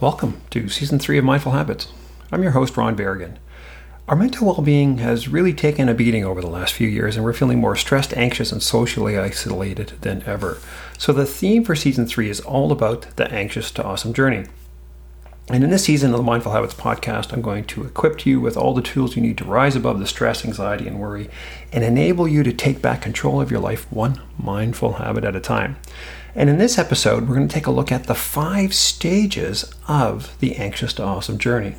Welcome to season three of Mindful Habits. I'm your host, Ron Berrigan. Our mental well being has really taken a beating over the last few years, and we're feeling more stressed, anxious, and socially isolated than ever. So, the theme for season three is all about the anxious to awesome journey. And in this season of the Mindful Habits podcast, I'm going to equip you with all the tools you need to rise above the stress, anxiety, and worry and enable you to take back control of your life one mindful habit at a time. And in this episode, we're going to take a look at the five stages of the anxious to awesome journey.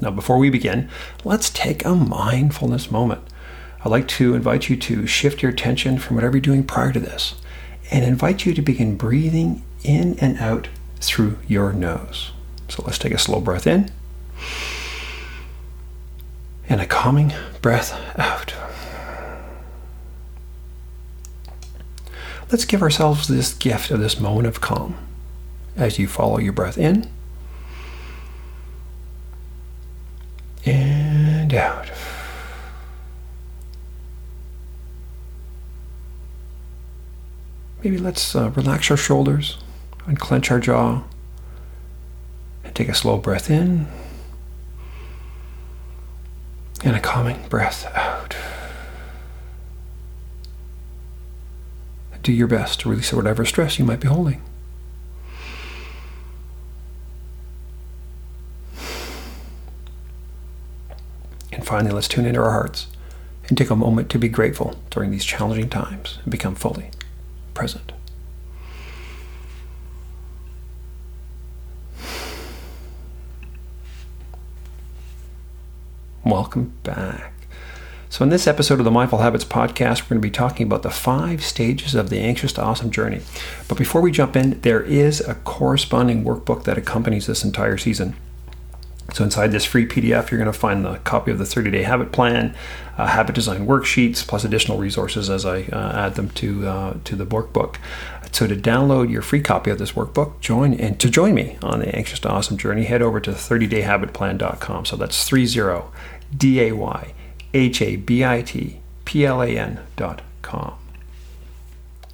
Now, before we begin, let's take a mindfulness moment. I'd like to invite you to shift your attention from whatever you're doing prior to this and invite you to begin breathing in and out through your nose. So let's take a slow breath in and a calming breath out. Let's give ourselves this gift of this moment of calm as you follow your breath in and out. Maybe let's uh, relax our shoulders unclench our jaw, and take a slow breath in and a calming breath out. Do your best to release whatever stress you might be holding. And finally, let's tune into our hearts and take a moment to be grateful during these challenging times and become fully present. Welcome back. So, in this episode of the Mindful Habits podcast, we're going to be talking about the five stages of the anxious to awesome journey. But before we jump in, there is a corresponding workbook that accompanies this entire season. So, inside this free PDF, you're going to find the copy of the 30 day habit plan, uh, habit design worksheets, plus additional resources as I uh, add them to, uh, to the workbook. So, to download your free copy of this workbook, join and to join me on the anxious to awesome journey, head over to 30dayhabitplan.com. So, that's 30 D A Y H A B I T P L A N dot com.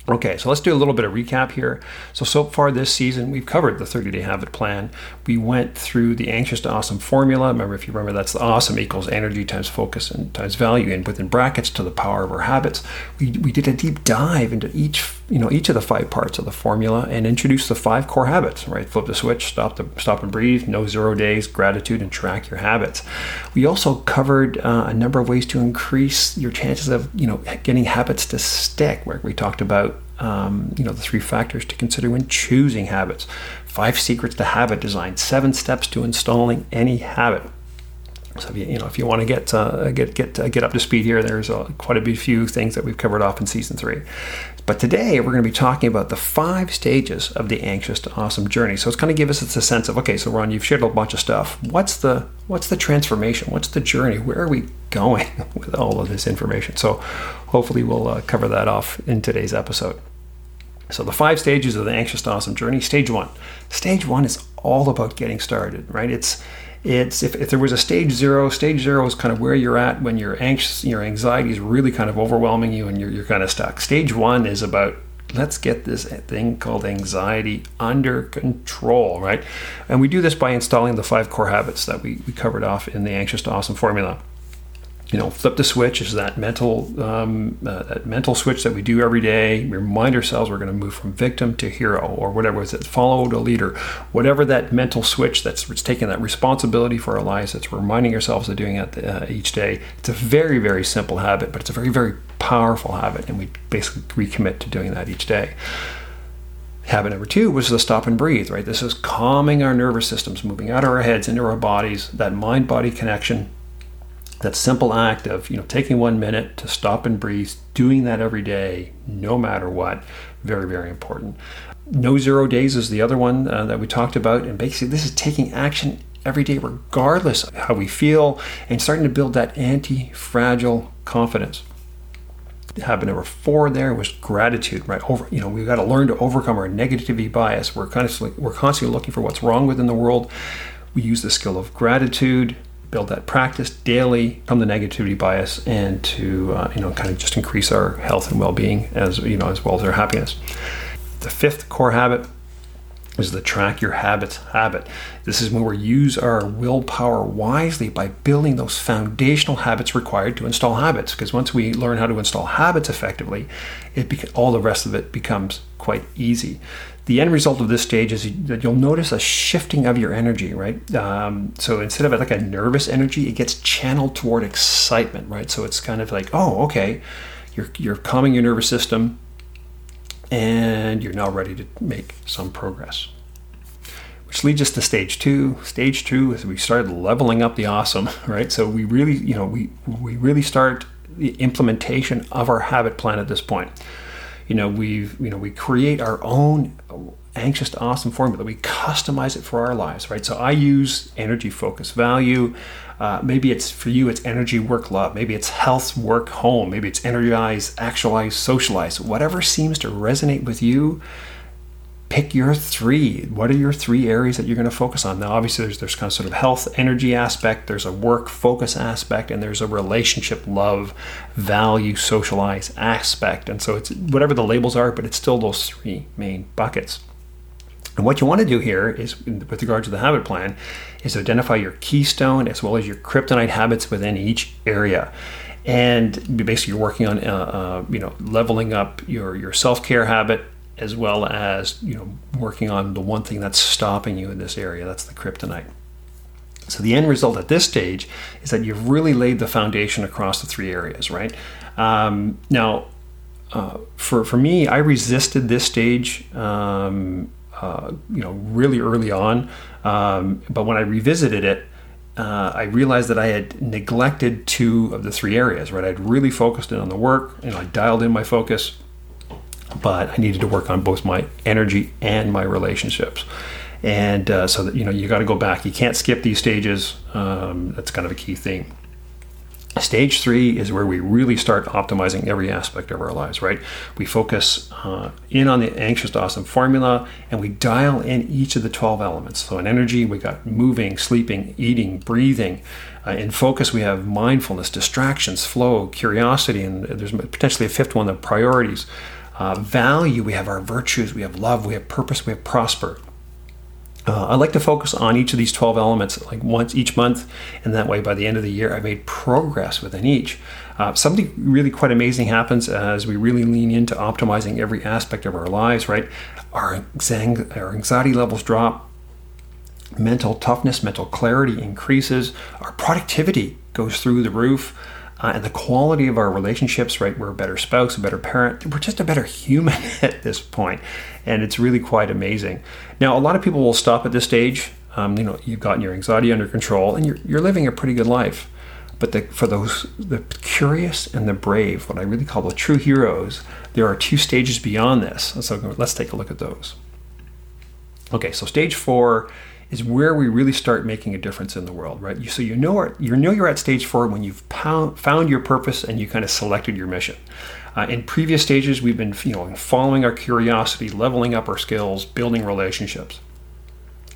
Okay, so let's do a little bit of recap here. So, so far this season, we've covered the 30 day habit plan. We went through the anxious to awesome formula. Remember, if you remember, that's the awesome equals energy times focus and times value, and within brackets to the power of our habits. We, we did a deep dive into each, you know, each of the five parts of the formula and introduced the five core habits, right? Flip the switch, stop, the, stop and breathe, no zero days, gratitude, and track your habits. We also covered uh, a number of ways to increase your chances of, you know, getting habits to stick, where we talked about um, you know, the three factors to consider when choosing habits. Five secrets to habit design. Seven steps to installing any habit. So if you, you know if you want to get uh, get get uh, get up to speed here, there's uh, quite a few things that we've covered off in season three. But today we're going to be talking about the five stages of the anxious to awesome journey. So it's going to give us a sense of okay, so Ron, you've shared a bunch of stuff. What's the what's the transformation? What's the journey? Where are we going with all of this information? So hopefully we'll uh, cover that off in today's episode. So the five stages of the anxious to awesome journey. Stage one. Stage one is all about getting started, right? It's it's if, if there was a stage zero, stage zero is kind of where you're at when you're anxious, your anxiety is really kind of overwhelming you and you're, you're kind of stuck. Stage one is about let's get this thing called anxiety under control, right? And we do this by installing the five core habits that we, we covered off in the anxious to awesome formula you know, flip the switch is that mental um, uh, that mental switch that we do every day. We remind ourselves we're going to move from victim to hero or whatever it is. Follow the leader, whatever that mental switch that's it's taking that responsibility for our lives. That's reminding ourselves of doing it uh, each day. It's a very very simple habit, but it's a very very powerful habit, and we basically recommit to doing that each day. Habit number two was the stop and breathe, right? This is calming our nervous systems, moving out of our heads into our bodies, that mind body connection that simple act of you know taking one minute to stop and breathe doing that every day no matter what very very important. No zero days is the other one uh, that we talked about and basically this is taking action every day regardless of how we feel and starting to build that anti-fragile confidence. Habit number four there was gratitude right? Over you know we've got to learn to overcome our negativity bias. We're constantly we're constantly looking for what's wrong within the world. We use the skill of gratitude build that practice daily from the negativity bias and to uh, you know kind of just increase our health and well-being as you know as well as our happiness. The fifth core habit is the track your habits habit. This is when we use our willpower wisely by building those foundational habits required to install habits. Because once we learn how to install habits effectively, it all the rest of it becomes quite easy. The end result of this stage is that you'll notice a shifting of your energy, right? Um, so instead of like a nervous energy, it gets channeled toward excitement, right? So it's kind of like, oh, okay, you're you're calming your nervous system and you're now ready to make some progress. Which leads us to stage two. Stage two is we start leveling up the awesome, right? So we really, you know, we we really start the implementation of our habit plan at this point. You know, we've you know we create our own anxious to awesome formula. We customize it for our lives, right? So I use energy, focus, value. Uh, maybe it's for you, it's energy, work, love. Maybe it's health, work, home. Maybe it's energize, actualize, socialize. Whatever seems to resonate with you, pick your three. What are your three areas that you're going to focus on? Now, obviously, there's there's kind of sort of health, energy aspect. There's a work focus aspect, and there's a relationship, love, value, socialize aspect. And so it's whatever the labels are, but it's still those three main buckets. And what you want to do here is, with regard to the habit plan, is identify your keystone as well as your kryptonite habits within each area. And basically, you're working on, uh, uh, you know, leveling up your your self care habit as well as you know working on the one thing that's stopping you in this area. That's the kryptonite. So the end result at this stage is that you've really laid the foundation across the three areas, right? Um, now, uh, for for me, I resisted this stage. Um, uh, you know, really early on. Um, but when I revisited it, uh, I realized that I had neglected two of the three areas. Right, I'd really focused in on the work, and I dialed in my focus, but I needed to work on both my energy and my relationships. And uh, so that you know, you got to go back. You can't skip these stages. Um, that's kind of a key thing. Stage three is where we really start optimizing every aspect of our lives, right? We focus uh, in on the anxious to awesome formula and we dial in each of the 12 elements. So, in energy, we got moving, sleeping, eating, breathing. Uh, in focus, we have mindfulness, distractions, flow, curiosity, and there's potentially a fifth one, the priorities. Uh, value, we have our virtues, we have love, we have purpose, we have prosper. Uh, I like to focus on each of these 12 elements like once each month, and that way by the end of the year, I made progress within each. Uh, something really quite amazing happens as we really lean into optimizing every aspect of our lives, right? Our, our anxiety levels drop, mental toughness, mental clarity increases, our productivity goes through the roof. Uh, and the quality of our relationships, right? We're a better spouse, a better parent. We're just a better human at this point, and it's really quite amazing. Now, a lot of people will stop at this stage. Um, you know, you've gotten your anxiety under control, and you're you're living a pretty good life. But the, for those the curious and the brave, what I really call the true heroes, there are two stages beyond this. So let's take a look at those. Okay, so stage four is where we really start making a difference in the world, right? So you know you know you're at stage four when you've found your purpose and you kind of selected your mission. Uh, in previous stages, we've been you know following our curiosity, leveling up our skills, building relationships.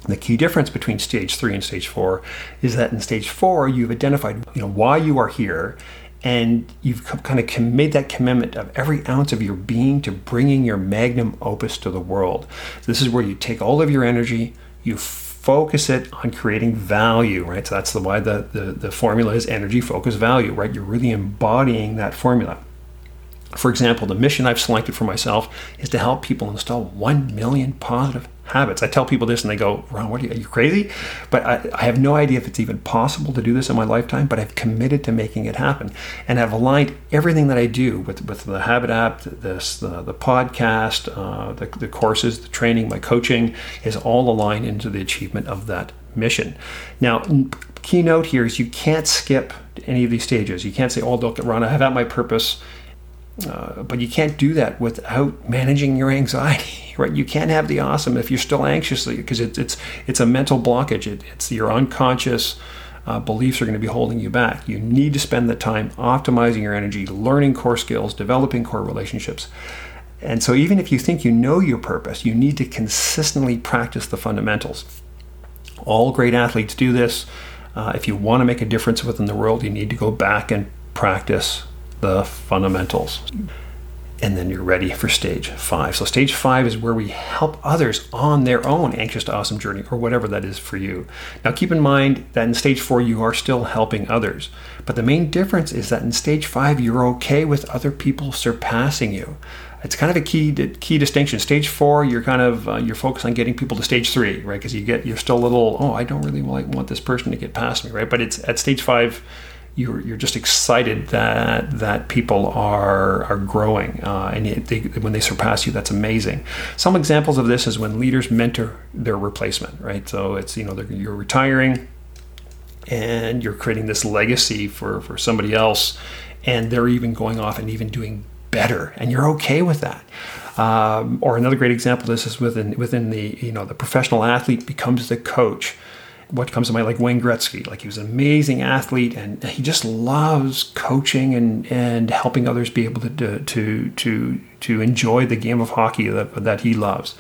The key difference between stage three and stage four is that in stage four, you've identified you know why you are here, and you've kind of made that commitment of every ounce of your being to bringing your magnum opus to the world. This is where you take all of your energy, you focus it on creating value, right? So that's the why the, the, the formula is energy, focus, value, right? You're really embodying that formula. For example, the mission I've selected for myself is to help people install 1 million positive habits. I tell people this and they go, Ron, what are you, are you crazy? But I, I, have no idea if it's even possible to do this in my lifetime, but I've committed to making it happen. And I've aligned everything that I do with, with the Habit app, this, the, the podcast, uh, the, the courses, the training, my coaching is all aligned into the achievement of that mission. Now, keynote here is you can't skip any of these stages. You can't say, oh, look, Ron, I have at my purpose uh, but you can't do that without managing your anxiety, right? You can't have the awesome if you're still anxious because it, it's it's a mental blockage. It, it's your unconscious uh, beliefs are going to be holding you back. You need to spend the time optimizing your energy, learning core skills, developing core relationships. And so, even if you think you know your purpose, you need to consistently practice the fundamentals. All great athletes do this. Uh, if you want to make a difference within the world, you need to go back and practice the fundamentals. and then you're ready for stage five. So, stage five is where we help others on their own anxious to awesome journey or whatever that is for you. Now, keep in mind that in stage four, you are still helping others. But the main difference is that in stage five, you're okay with other people surpassing you. It's kind of a key key distinction. Stage four, you're kind of uh, you're focused on getting people to stage three, right? Because you get you're still a little oh, I don't really want, want this person to get past me, right? But it's at stage five, you're, you're just excited that that people are are growing uh, and they, when they surpass you that's amazing. Some examples of this is when leaders mentor their replacement right? So it's you know you're retiring and you're creating this legacy for for somebody else and they're even going off and even doing better and you're okay with that. Um, or another great example of this is within within the you know the professional athlete becomes the coach what comes to mind, like Wayne Gretzky. Like he was an amazing athlete, and he just loves coaching and, and helping others be able to to to to enjoy the game of hockey that, that he loves.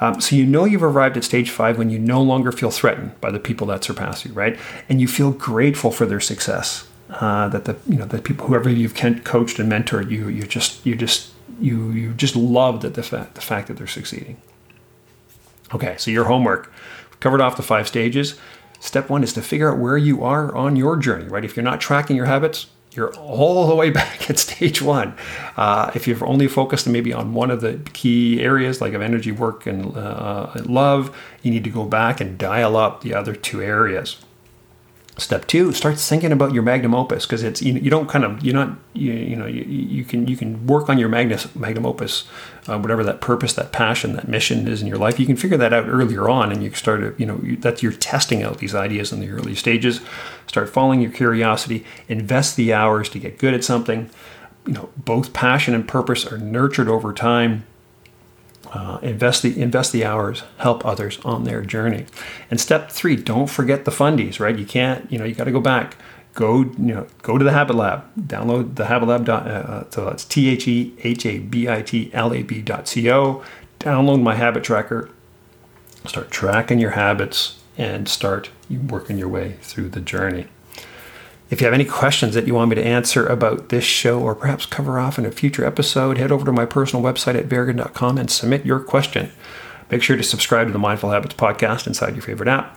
Um, so you know you've arrived at stage five when you no longer feel threatened by the people that surpass you, right? And you feel grateful for their success. Uh, that the you know the people whoever you've coached and mentored you you just you just you you just love that the fact the fact that they're succeeding. Okay, so your homework covered off the five stages. Step one is to figure out where you are on your journey, right? If you're not tracking your habits, you're all the way back at stage one. Uh, if you've only focused maybe on one of the key areas, like of energy, work, and uh, love, you need to go back and dial up the other two areas. Step two, start thinking about your magnum opus because it's you, you don't kind of you're not you, you know you, you can you can work on your magnus, magnum opus, uh, whatever that purpose, that passion, that mission is in your life. You can figure that out earlier on, and you start to you know that you're testing out these ideas in the early stages. Start following your curiosity, invest the hours to get good at something. You know both passion and purpose are nurtured over time uh, invest the invest the hours, help others on their journey. And step three, don't forget the fundies. Right, you can't. You know, you got to go back. Go, you know, go to the Habit Lab. Download the Habit Lab. Uh, uh, so that's T H E H A B I T L A B dot C O. Download my habit tracker. Start tracking your habits and start working your way through the journey. If you have any questions that you want me to answer about this show or perhaps cover off in a future episode, head over to my personal website at berrigan.com and submit your question. Make sure to subscribe to the Mindful Habits podcast inside your favorite app.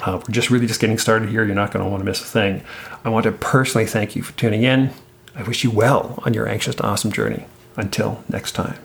Uh, we're just really just getting started here. You're not going to want to miss a thing. I want to personally thank you for tuning in. I wish you well on your anxious to awesome journey. Until next time.